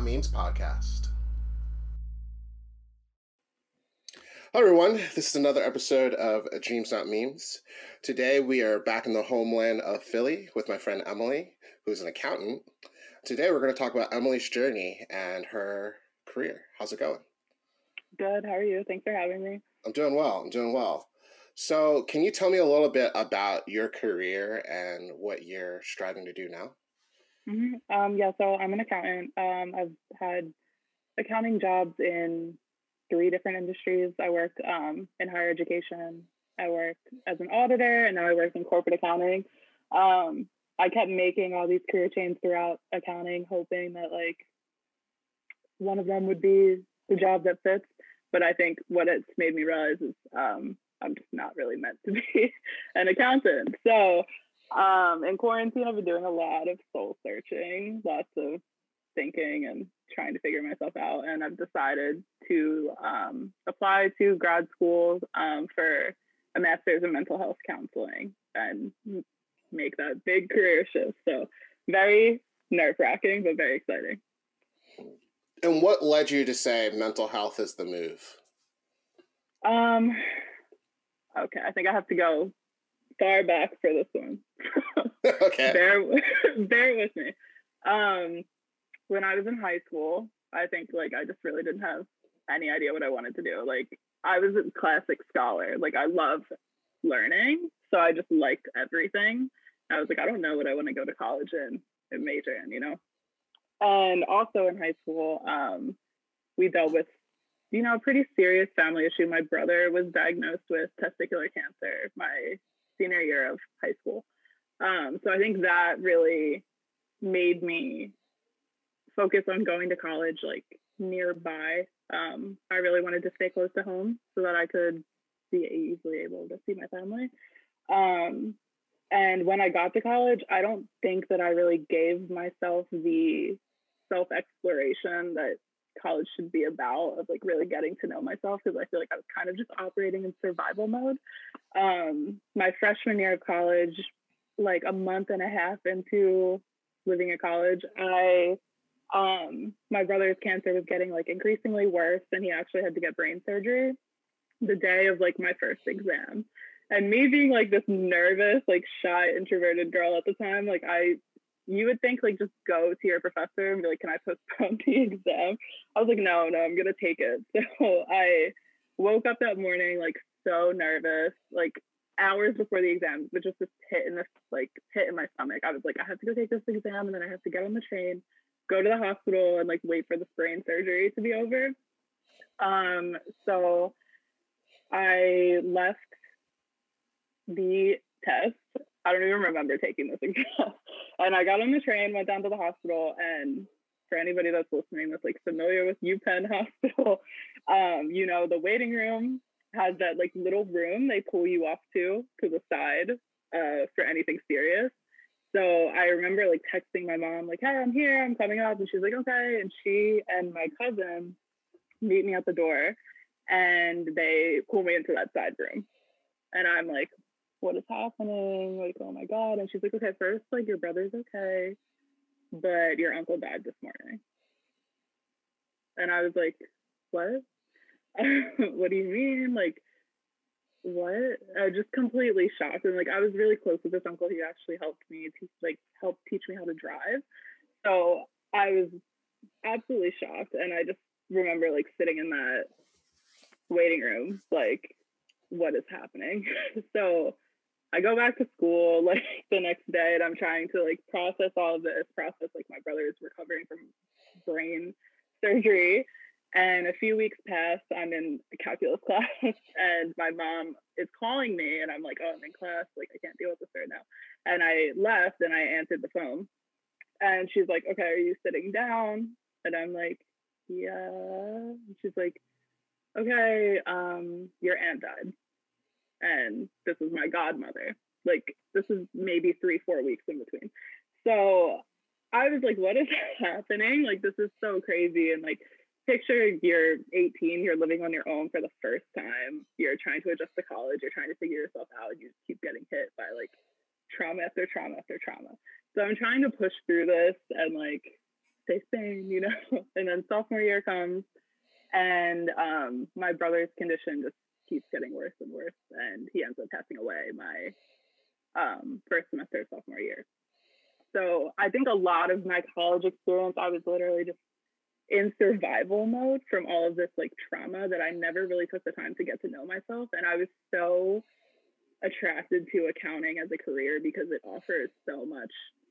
Not Memes podcast. Hello, everyone. This is another episode of Dreams Not Memes. Today, we are back in the homeland of Philly with my friend Emily, who's an accountant. Today, we're going to talk about Emily's journey and her career. How's it going? Good. How are you? Thanks for having me. I'm doing well. I'm doing well. So, can you tell me a little bit about your career and what you're striving to do now? Mm-hmm. Um, yeah, so I'm an accountant. Um, I've had accounting jobs in three different industries. I work um, in higher education. I work as an auditor, and now I work in corporate accounting. Um, I kept making all these career changes throughout accounting, hoping that like one of them would be the job that fits. But I think what it's made me realize is um, I'm just not really meant to be an accountant. So um, in quarantine, I've been doing a lot of soul searching, lots of thinking and trying to figure myself out. And I've decided to um, apply to grad school um, for a master's in mental health counseling and make that big career shift. So very nerve wracking, but very exciting. And what led you to say mental health is the move? Um, okay, I think I have to go far back for this one. okay. bear, bear with me. Um, when I was in high school, I think like I just really didn't have any idea what I wanted to do. Like I was a classic scholar. Like I love learning, so I just liked everything. I was like, I don't know what I want to go to college in and major in, you know. And also in high school, um, we dealt with, you know, a pretty serious family issue. My brother was diagnosed with testicular cancer my senior year of high school. Um, so I think that really made me focus on going to college like nearby. Um, I really wanted to stay close to home so that I could be easily able to see my family. Um, and when I got to college, I don't think that I really gave myself the self exploration that college should be about of like really getting to know myself because I feel like I was kind of just operating in survival mode. Um, my freshman year of college, like a month and a half into living at college, I um my brother's cancer was getting like increasingly worse and he actually had to get brain surgery the day of like my first exam. And me being like this nervous, like shy, introverted girl at the time, like I you would think like just go to your professor and be like, can I postpone the exam? I was like, no, no, I'm gonna take it. So I woke up that morning like so nervous, like hours before the exam, but just this pit in this like pit in my stomach. I was like, I have to go take this exam and then I have to get on the train, go to the hospital and like wait for the brain surgery to be over. Um, so I left the test I don't even remember taking this exam. and I got on the train, went down to the hospital, and for anybody that's listening that's like familiar with UPenn Hospital, um, you know, the waiting room has that like little room they pull you off to to the side uh, for anything serious. So I remember like texting my mom, like, hey, I'm here, I'm coming up. And she's like, okay. And she and my cousin meet me at the door and they pull me into that side room. And I'm like, what is happening? Like, oh my God. And she's like, okay, first, like, your brother's okay, but your uncle died this morning. And I was like, what? what do you mean? Like, what? I was just completely shocked. And like, I was really close with this uncle. He actually helped me to like help teach me how to drive. So I was absolutely shocked. And I just remember like sitting in that waiting room, like, what is happening? so I go back to school like the next day and I'm trying to like process all of this, process like my brother is recovering from brain surgery. And a few weeks pass, I'm in calculus class and my mom is calling me and I'm like, oh, I'm in class. Like, I can't deal with this right now. And I left and I answered the phone. And she's like, okay, are you sitting down? And I'm like, yeah. And she's like, okay, um, your aunt died and this is my godmother. Like this is maybe three, four weeks in between. So I was like, what is happening? Like this is so crazy. And like picture you're 18, you're living on your own for the first time, you're trying to adjust to college, you're trying to figure yourself out, and you just keep getting hit by like trauma after trauma after trauma. So I'm trying to push through this and like stay sane, you know. and then sophomore year comes, and um, my brother's condition just keeps getting worse and worse, and he ends up passing away my um, first semester sophomore year. So I think a lot of my college experience, I was literally just in survival mode from all of this like trauma that I never really took the time to get to know myself. And I was so attracted to accounting as a career because it offers so much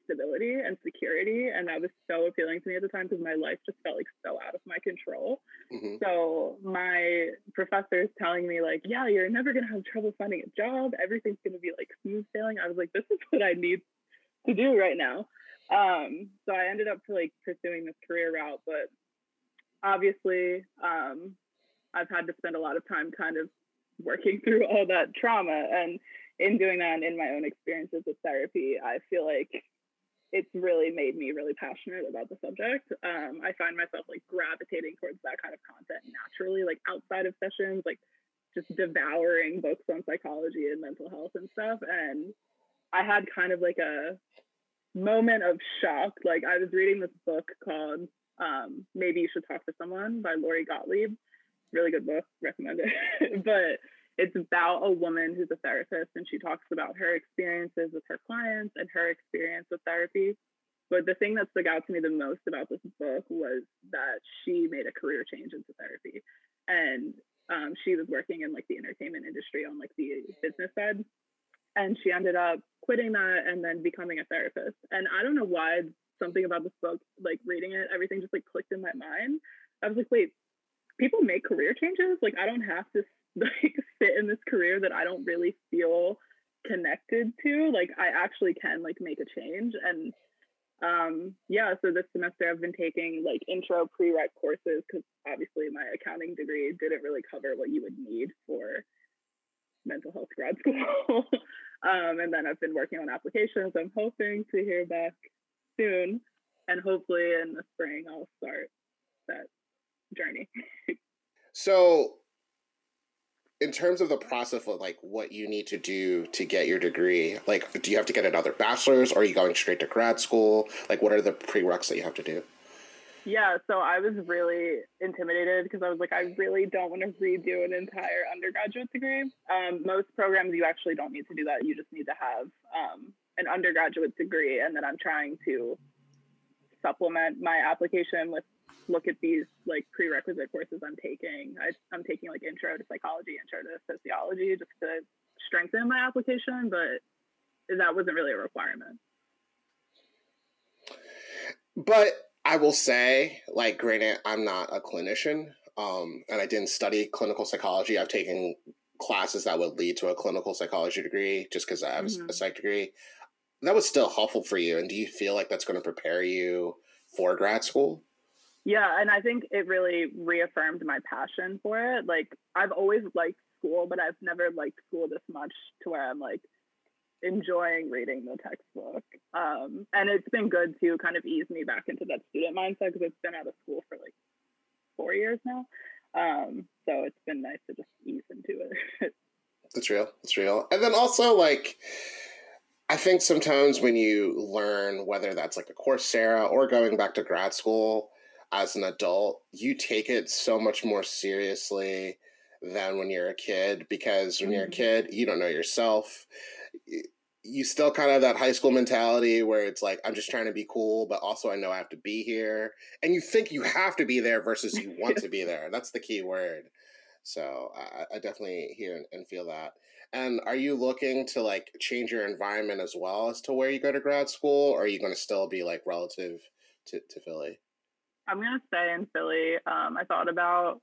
stability and security. And that was so appealing to me at the time because my life just felt like so out of my control. Mm-hmm. So my professor is telling me, like, yeah, you're never going to have trouble finding a job. Everything's going to be like smooth sailing. I was like, this is what I need to do right now. Um, so I ended up like pursuing this career route, but obviously, um, I've had to spend a lot of time kind of working through all that trauma. And in doing that, and in my own experiences with therapy, I feel like it's really made me really passionate about the subject. Um, I find myself like gravitating towards that kind of content naturally, like outside of sessions, like just devouring books on psychology and mental health and stuff. And I had kind of like a moment of shock. Like I was reading this book called um, Maybe You Should Talk to Someone by Lori Gottlieb. Really good book, recommend it. but it's about a woman who's a therapist and she talks about her experiences with her clients and her experience with therapy. But the thing that stuck out to me the most about this book was that she made a career change into therapy. And um, she was working in like the entertainment industry on like the business side. And she ended up quitting that and then becoming a therapist. And I don't know why something about this book, like reading it, everything just like clicked in my mind. I was like, wait, people make career changes? Like I don't have to like sit in this career that I don't really feel connected to. Like I actually can like make a change. And um yeah, so this semester I've been taking like intro prereq courses because obviously my accounting degree didn't really cover what you would need for mental health grad school. um, and then I've been working on applications. I'm hoping to hear back soon. And hopefully in the spring, I'll start that journey. so, in terms of the process of like what you need to do to get your degree, like, do you have to get another bachelor's or are you going straight to grad school? Like, what are the prereqs that you have to do? Yeah, so I was really intimidated because I was like, I really don't want to redo an entire undergraduate degree. Um, most programs, you actually don't need to do that. You just need to have um, an undergraduate degree. And then I'm trying to supplement my application with look at these like prerequisite courses I'm taking. I, I'm taking like intro to psychology, intro to sociology just to strengthen my application, but that wasn't really a requirement. But I will say, like, granted, I'm not a clinician, um, and I didn't study clinical psychology. I've taken classes that would lead to a clinical psychology degree just because I have mm-hmm. a psych degree. That was still helpful for you. And do you feel like that's going to prepare you for grad school? Yeah, and I think it really reaffirmed my passion for it. Like, I've always liked school, but I've never liked school this much to where I'm like, enjoying reading the textbook. Um, and it's been good to kind of ease me back into that student mindset because it's been out of school for like four years now. Um, so it's been nice to just ease into it. That's real. That's real. And then also like I think sometimes when you learn whether that's like a Coursera or going back to grad school as an adult, you take it so much more seriously than when you're a kid because when mm-hmm. you're a mm-hmm. kid, you don't know yourself you still kind of have that high school mentality where it's like I'm just trying to be cool, but also I know I have to be here, and you think you have to be there versus you want to be there. That's the key word. So I, I definitely hear and feel that. And are you looking to like change your environment as well as to where you go to grad school, or are you going to still be like relative to, to Philly? I'm going to stay in Philly. Um, I thought about,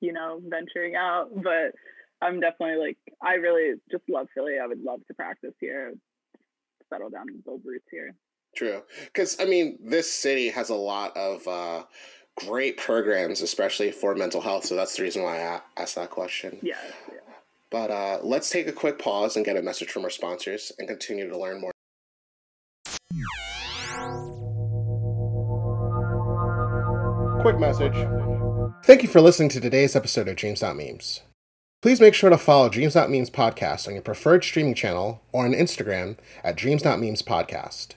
you know, venturing out, but I'm definitely like I really just love Philly. I would love to practice here, settle down and build roots here. True, because I mean, this city has a lot of uh, great programs, especially for mental health. So that's the reason why I asked that question. Yeah. yeah. But uh, let's take a quick pause and get a message from our sponsors and continue to learn more. Quick message. Thank you for listening to today's episode of Dreams Not Memes. Please make sure to follow Dreams Not Memes podcast on your preferred streaming channel or on Instagram at Dreams Not Memes podcast.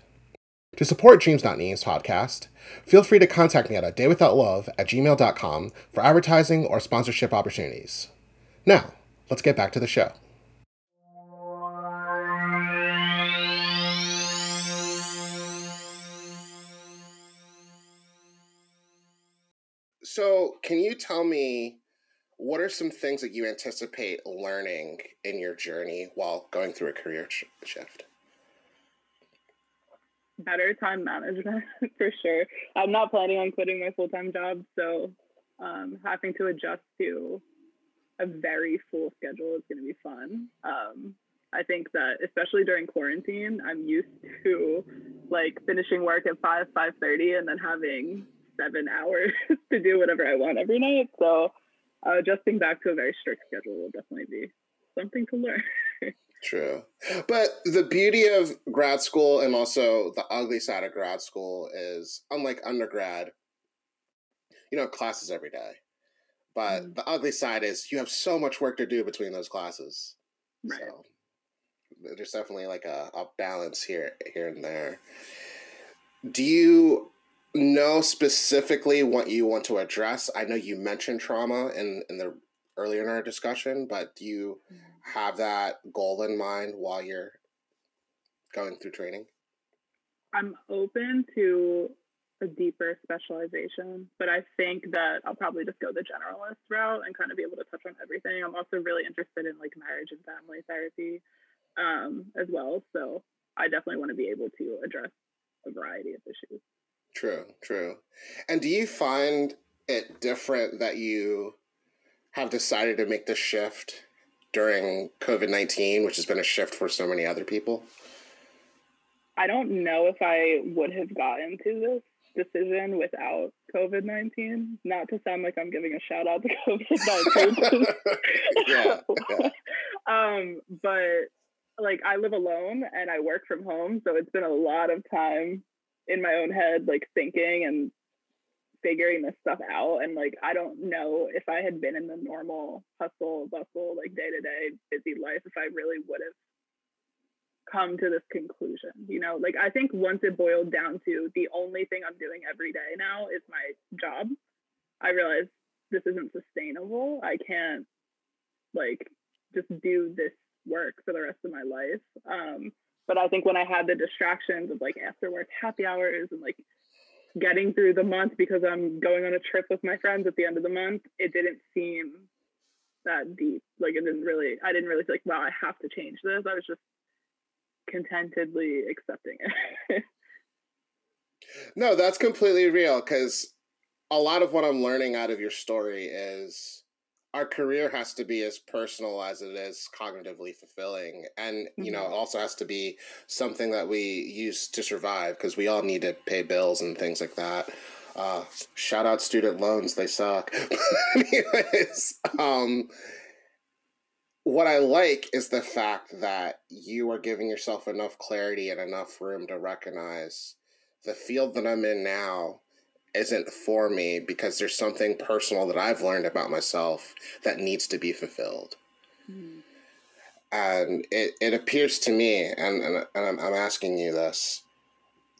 To support Dreams Not Memes podcast, feel free to contact me at a daywithoutlove at gmail.com for advertising or sponsorship opportunities. Now, let's get back to the show. So, can you tell me what are some things that you anticipate learning in your journey while going through a career sh- shift? Better time management for sure. I'm not planning on quitting my full time job, so um, having to adjust to a very full schedule is going to be fun. Um, I think that especially during quarantine, I'm used to like finishing work at five five thirty and then having seven hours to do whatever I want every night. So uh, adjusting back to a very strict schedule will definitely be something to learn. True. But the beauty of grad school and also the ugly side of grad school is unlike undergrad, you know, classes every day. But mm. the ugly side is you have so much work to do between those classes. Right. So there's definitely like a, a balance here here and there. Do you know specifically what you want to address? I know you mentioned trauma in, in the earlier in our discussion, but do you mm-hmm. have that goal in mind while you're going through training? I'm open to a deeper specialization, but I think that I'll probably just go the generalist route and kind of be able to touch on everything. I'm also really interested in like marriage and family therapy um, as well. So I definitely want to be able to address a variety of issues. True, true. And do you find it different that you have decided to make the shift during COVID 19, which has been a shift for so many other people? I don't know if I would have gotten to this decision without COVID 19. Not to sound like I'm giving a shout out to COVID 19. yeah, yeah. um, but like I live alone and I work from home. So it's been a lot of time in my own head, like thinking and figuring this stuff out. And like, I don't know if I had been in the normal hustle, bustle, like day to day busy life, if I really would have come to this conclusion. You know, like I think once it boiled down to the only thing I'm doing every day now is my job, I realized this isn't sustainable. I can't like just do this work for the rest of my life. Um, but I think when I had the distractions of like after work happy hours and like getting through the month because I'm going on a trip with my friends at the end of the month, it didn't seem that deep. Like it didn't really, I didn't really feel like, wow, I have to change this. I was just contentedly accepting it. no, that's completely real because a lot of what I'm learning out of your story is our career has to be as personal as it is cognitively fulfilling and you know it mm-hmm. also has to be something that we use to survive because we all need to pay bills and things like that uh, shout out student loans they suck anyways um, what i like is the fact that you are giving yourself enough clarity and enough room to recognize the field that i'm in now isn't for me because there's something personal that I've learned about myself that needs to be fulfilled. Mm. And it, it appears to me, and, and, and I'm, I'm asking you this,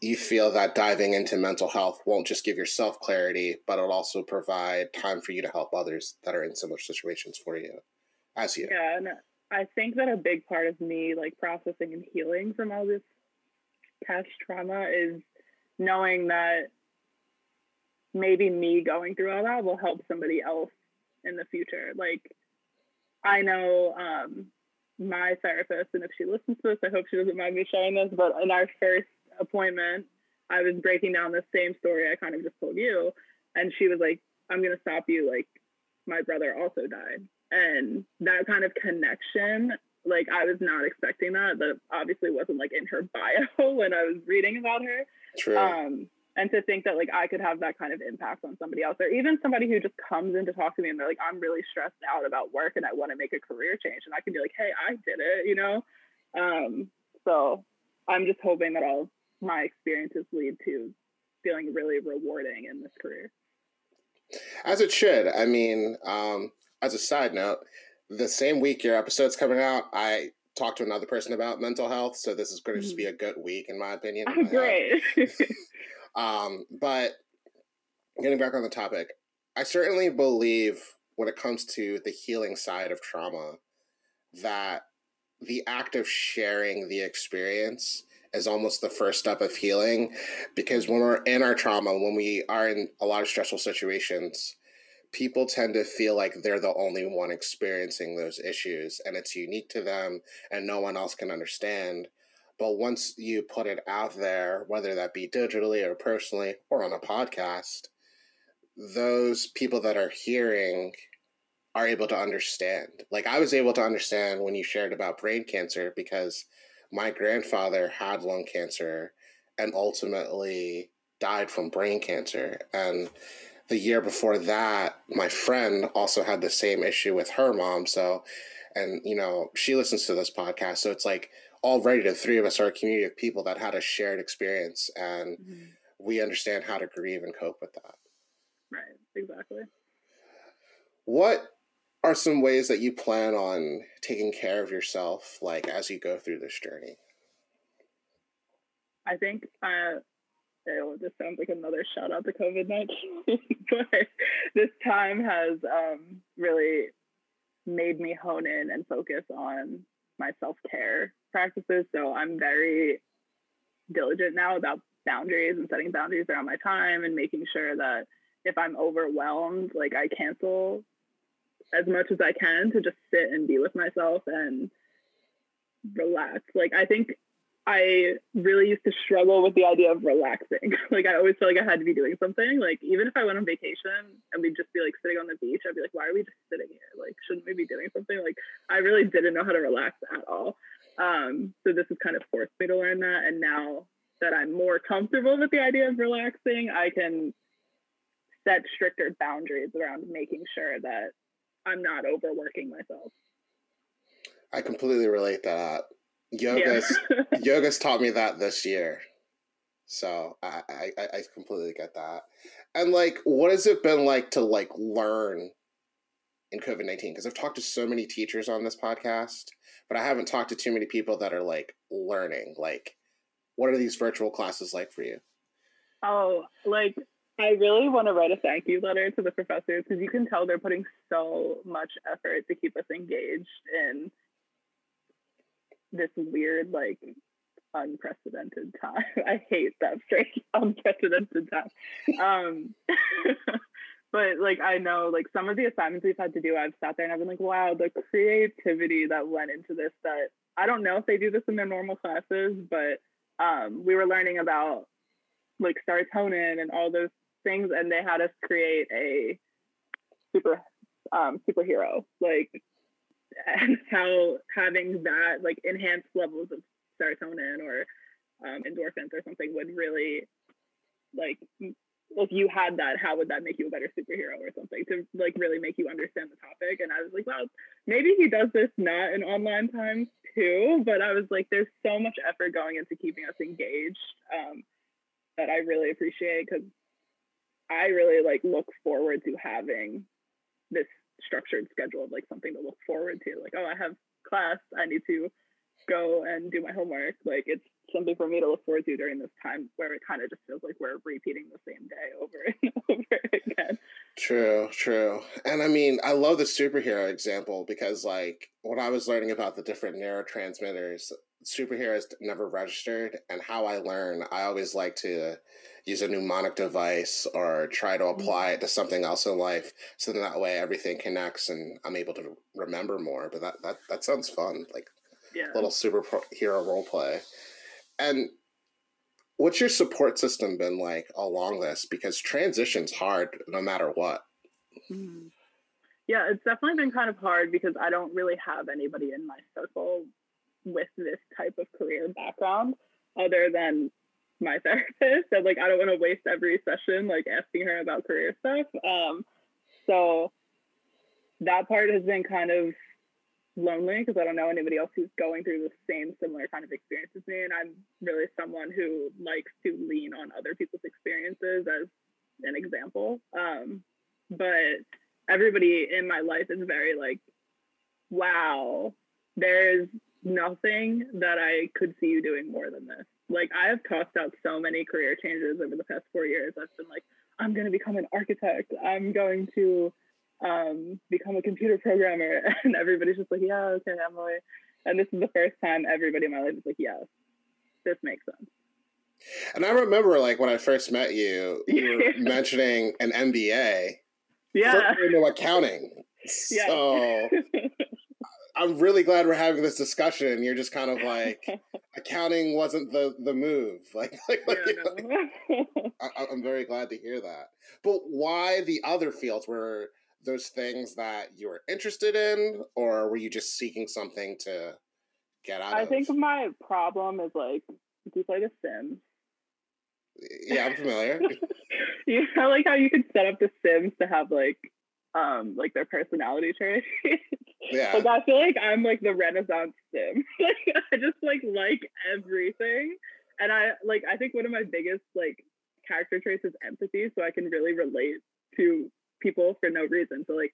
you feel that diving into mental health won't just give yourself clarity, but it'll also provide time for you to help others that are in similar situations for you, as you. Yeah, and I think that a big part of me, like processing and healing from all this past trauma, is knowing that maybe me going through all that will help somebody else in the future. Like I know um, my therapist, and if she listens to this, I hope she doesn't mind me sharing this. But in our first appointment, I was breaking down the same story I kind of just told you, and she was like, "I'm gonna stop you. Like my brother also died." And that kind of connection, like I was not expecting that. That obviously wasn't like in her bio when I was reading about her. True. Um, and to think that like I could have that kind of impact on somebody else or even somebody who just comes in to talk to me and they're like I'm really stressed out about work and I want to make a career change and I can be like hey I did it you know um, so I'm just hoping that all my experiences lead to feeling really rewarding in this career As it should. I mean, um, as a side note, the same week your episode's coming out, I talked to another person about mental health. So this is going to just be mm-hmm. a good week, in my opinion. Oh, great. um, but getting back on the topic, I certainly believe when it comes to the healing side of trauma that the act of sharing the experience is almost the first step of healing because when we're in our trauma when we are in a lot of stressful situations people tend to feel like they're the only one experiencing those issues and it's unique to them and no one else can understand. But once you put it out there, whether that be digitally or personally or on a podcast, those people that are hearing are able to understand. Like I was able to understand when you shared about brain cancer because my grandfather had lung cancer and ultimately died from brain cancer. And the year before that, my friend also had the same issue with her mom. So, and you know, she listens to this podcast. So it's like already the three of us are a community of people that had a shared experience and mm-hmm. we understand how to grieve and cope with that. Right, exactly. What are some ways that you plan on taking care of yourself, like as you go through this journey? I think uh, oh, this sounds like another shout out to COVID 19, but this time has um, really made me hone in and focus on my self care practices. So I'm very diligent now about boundaries and setting boundaries around my time and making sure that if I'm overwhelmed, like I cancel as much as I can to just sit and be with myself and relax. Like I think I really used to struggle with the idea of relaxing. like I always felt like I had to be doing something. Like even if I went on vacation and we'd just be like sitting on the beach, I'd be like, why are we just sitting here? Like shouldn't we be doing something? Like I really didn't know how to relax at all. Um, so this has kind of forced me to learn that. And now that I'm more comfortable with the idea of relaxing, I can set stricter boundaries around making sure that I'm not overworking myself. I completely relate that yoga's yeah. yoga's taught me that this year. So I, I i completely get that. And like what has it been like to like learn in covid-19 because i've talked to so many teachers on this podcast but i haven't talked to too many people that are like learning. Like what are these virtual classes like for you? Oh like i really want to write a thank you letter to the professors because you can tell they're putting so much effort to keep us engaged in this weird like unprecedented time. I hate that phrase, unprecedented time. Um, but like I know like some of the assignments we've had to do, I've sat there and I've been like, wow, the creativity that went into this. That I don't know if they do this in their normal classes, but um, we were learning about like serotonin and all those things, and they had us create a super um, superhero like and how having that like enhanced levels of serotonin or um, endorphins or something would really like well, if you had that how would that make you a better superhero or something to like really make you understand the topic? And i was like well maybe he does this not in online times too but i was like there's so much effort going into keeping us engaged um, that i really appreciate because i really like look forward to having this structured schedule of like something to look forward to. Like, oh, I have class, I need to go and do my homework. Like, it's something for me to look forward to during this time where it kind of just feels like we're repeating the same day over and over again. True, true. And I mean, I love the superhero example because, like, when I was learning about the different neurotransmitters, superheroes never registered, and how I learn, I always like to use a mnemonic device or try to apply mm-hmm. it to something else in life so then that way everything connects and I'm able to remember more. But that that, that sounds fun, like yeah. little superhero role play. And what's your support system been like along this? Because transition's hard no matter what. Mm-hmm. Yeah, it's definitely been kind of hard because I don't really have anybody in my circle with this type of career background other than my therapist and like I don't want to waste every session like asking her about career stuff. Um, so that part has been kind of lonely because I don't know anybody else who's going through the same similar kind of experience as me. And I'm really someone who likes to lean on other people's experiences as an example. Um, but everybody in my life is very like, wow, there's nothing that I could see you doing more than this. Like I have tossed out so many career changes over the past four years. I've been like, I'm going to become an architect. I'm going to um, become a computer programmer. And everybody's just like, yeah, okay, Emily. And this is the first time everybody in my life is like, yes, this makes sense. And I remember, like, when I first met you, you were mentioning an MBA. Yeah. For accounting. Yeah. So I'm really glad we're having this discussion. You're just kind of like accounting wasn't the the move. Like, like, like, yeah, no. I, I'm very glad to hear that. But why the other fields were those things that you were interested in, or were you just seeking something to get out? I of? think my problem is like, do you play The Sims? Yeah, I'm familiar. you know, like how you could set up The Sims to have like um like their personality traits. yeah. Like I feel like I'm like the Renaissance sim. like I just like like everything. And I like I think one of my biggest like character traits is empathy. So I can really relate to people for no reason. So like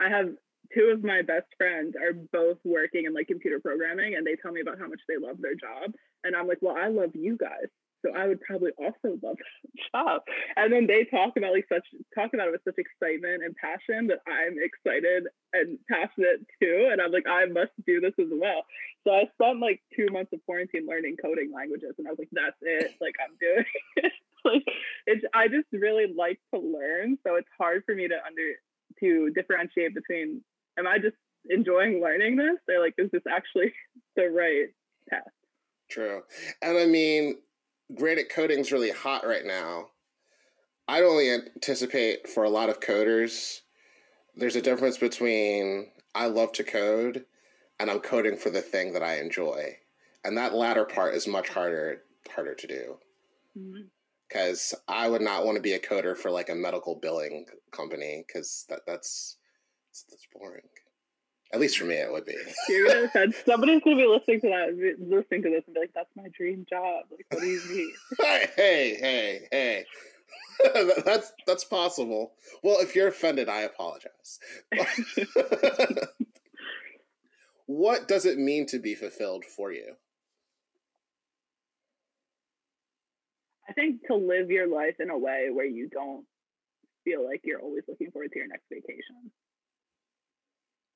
I have two of my best friends are both working in like computer programming and they tell me about how much they love their job. And I'm like, well, I love you guys. So I would probably also love that job. And then they talk about like such talk about it with such excitement and passion that I'm excited and passionate too. And I'm like, I must do this as well. So I spent like two months of quarantine learning coding languages and I was like, that's it. Like I'm doing it. like it's I just really like to learn. So it's hard for me to under to differentiate between am I just enjoying learning this or like is this actually the right path? True. And I mean, granted, coding's really hot right now. I'd only anticipate for a lot of coders, there's a difference between I love to code and I'm coding for the thing that I enjoy. And that latter part is much harder harder to do. Because mm-hmm. I would not want to be a coder for like a medical billing company because that that's that's boring. At least for me, it would be. You're gonna somebody's gonna be listening to that, listening to this, and be like, "That's my dream job." Like, what do you mean? hey, hey, hey. that's that's possible. Well, if you're offended, I apologize. what does it mean to be fulfilled for you? I think to live your life in a way where you don't feel like you're always looking forward to your next vacation.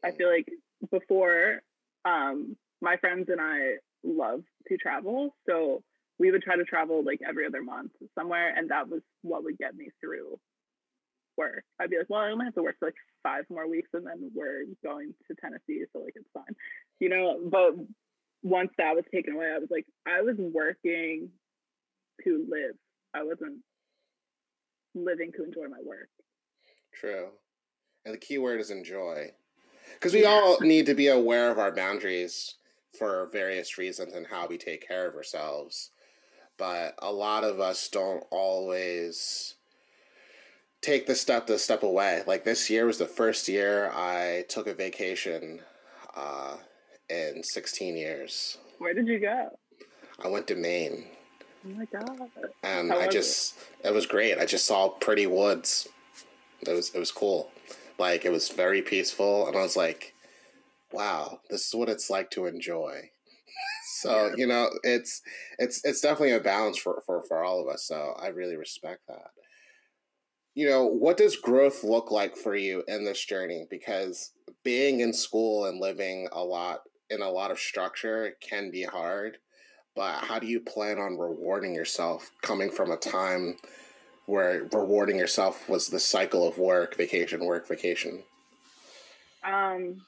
I feel like before, um, my friends and I love to travel. So we would try to travel like every other month somewhere. And that was what would get me through work. I'd be like, well, I only have to work for like five more weeks and then we're going to Tennessee. So like it's fine, you know? But once that was taken away, I was like, I was working to live. I wasn't living to enjoy my work. True. And the key word is enjoy because we all need to be aware of our boundaries for various reasons and how we take care of ourselves. But a lot of us don't always take the step to step away. Like this year was the first year i took a vacation uh, in 16 years. Where did you go? I went to maine. Oh my god. And how i just it? it was great. I just saw pretty woods. It was it was cool like it was very peaceful, and I was like, "Wow, this is what it's like to enjoy." so you know, it's it's it's definitely a balance for for for all of us. So I really respect that. You know, what does growth look like for you in this journey? Because being in school and living a lot in a lot of structure can be hard but how do you plan on rewarding yourself coming from a time where rewarding yourself was the cycle of work, vacation, work, vacation? Um,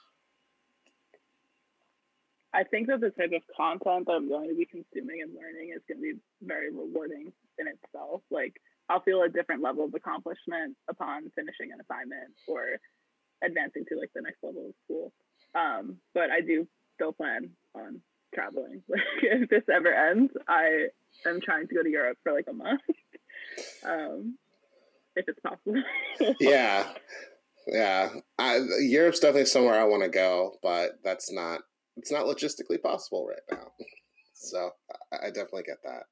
I think that the type of content that I'm going to be consuming and learning is going to be very rewarding in itself. Like, I'll feel a different level of accomplishment upon finishing an assignment or advancing to like the next level of school. Um, but I do still plan on traveling. Like, if this ever ends, I am trying to go to Europe for like a month um, if it's possible. yeah, yeah. I, Europe's definitely somewhere I want to go, but that's not it's not logistically possible right now. so I, I definitely get that.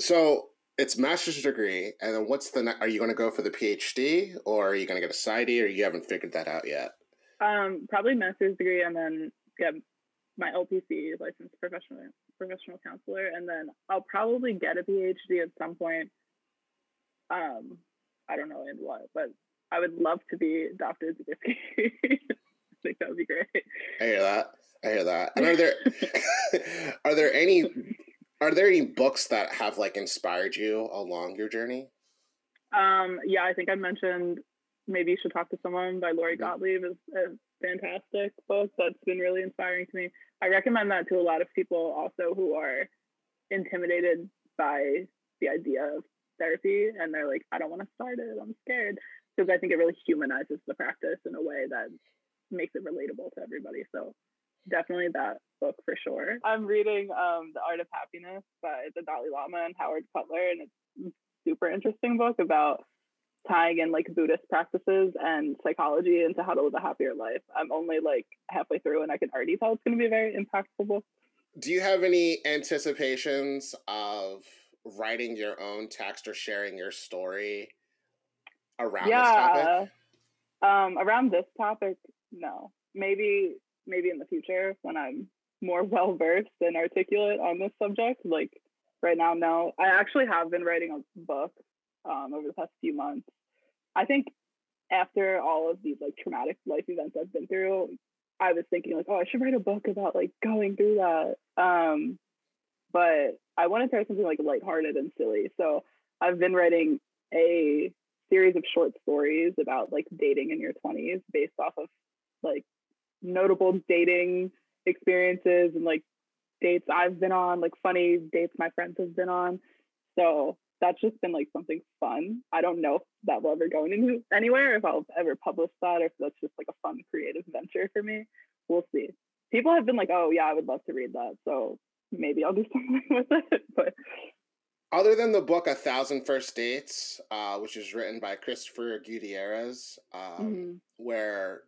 So it's master's degree, and then what's the? Are you going to go for the PhD, or are you going to get a PsyD, or you haven't figured that out yet? Um, probably master's degree and then get my LPC, licensed professional professional counselor, and then I'll probably get a PhD at some point. Um, I don't know in what, but I would love to be Dr. Zubriski. I think that would be great. I hear that. I hear that. And are there are there any are there any books that have like inspired you along your journey? Um, yeah, I think I mentioned maybe you should talk to someone by Lori Mhm. Gottlieb is a fantastic book that's been really inspiring to me. I recommend that to a lot of people also who are intimidated by the idea of therapy and they're like, I don't want to start it, I'm scared. Because I think it really humanizes the practice in a way that makes it relatable to everybody. So definitely that book for sure. I'm reading um, The Art of Happiness by the Dalai Lama and Howard Cutler, and it's super interesting book about tying in like Buddhist practices and psychology into how to live a happier life. I'm only like halfway through and I can already tell it's going to be a very impactful book. Do you have any anticipations of writing your own text or sharing your story around this topic? yeah. Um, around this topic, no. Maybe maybe in the future when I'm more well versed and articulate on this subject. Like right now, no. I actually have been writing a book um, over the past few months. I think after all of these like traumatic life events I've been through, I was thinking like, oh, I should write a book about like going through that. Um, but I want to try something like lighthearted and silly. So I've been writing a series of short stories about like dating in your 20s based off of like notable dating experiences and like dates I've been on, like funny dates my friends have been on. So that's just been like something fun. I don't know if that will ever go into anywhere, if I'll ever publish that, or if that's just like a fun creative venture for me. We'll see. People have been like, oh yeah, I would love to read that. So maybe I'll do something with it. But Other than the book A Thousand First Dates, uh, which is written by Christopher Gutierrez, um, mhm. where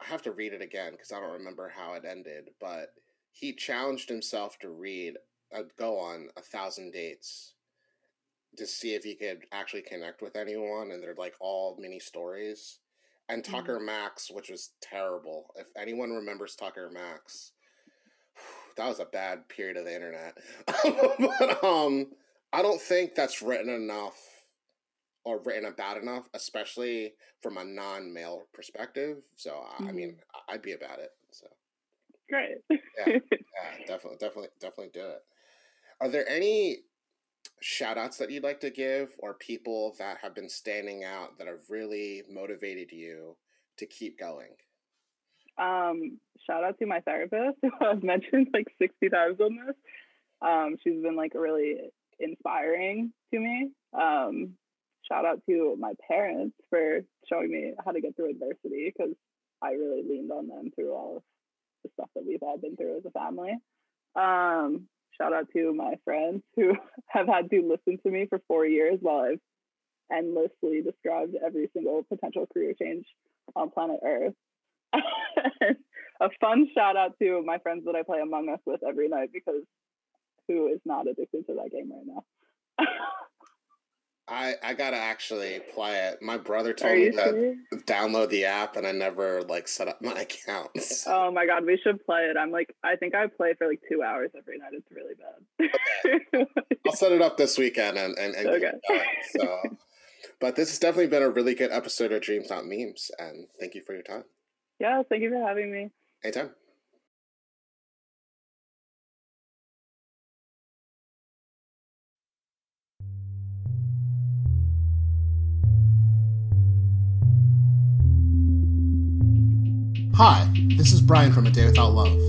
I have to read it again because I don't remember how it ended, but he challenged himself to read, uh, go on a thousand dates to see if he could actually connect with anyone, and they're like all mini stories. And Tucker Max, which was terrible. If anyone remembers Tucker Max, that was a bad period of the internet. but um, I don't think that's written enough or written about enough, especially from a non-male perspective. So I I mean, I'd be about it. So great. yeah, definitely, definitely, definitely do it. Are there any shout outs that you'd like to give or people that have been standing out that have really motivated you to keep going? um, shout out to my therapist who I've mentioned like 60 times on this. Um, she's been like really inspiring to me. Um, shout out to my parents for showing me how to get through adversity because I really leaned on them through all of the stuff that we've all been through as a family. Um, shout out to my friends who have had to listen to me for four years while I've endlessly described every single potential career change on planet Earth. a fun shout out to my friends that I play Among Us with every night because who is not addicted to that game right now? I I gotta actually play it. My brother told me to download the app, and I never like set up my accounts. Oh my god, we should play it. I'm like, I think I play for like two hours every night. It's really bad. I'll set it up this weekend and and, and get Okay. So, but this has definitely been a really good episode of Dreams Not Memes, and thank you for your time. yeah, thank you for having me. Anytime. Hi, this is Brian from A Day Without Love.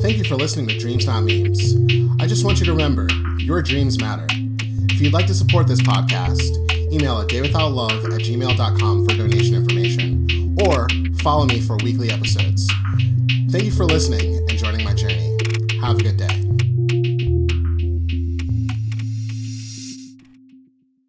Thank you for listening to Dreams Not Memes. I just want you to remember, your dreams matter. If you'd like to support this podcast, email a daywithoutlove at gmail.com for donation information, or follow me for weekly episodes. Thank you for listening and joining my journey. Have a good day.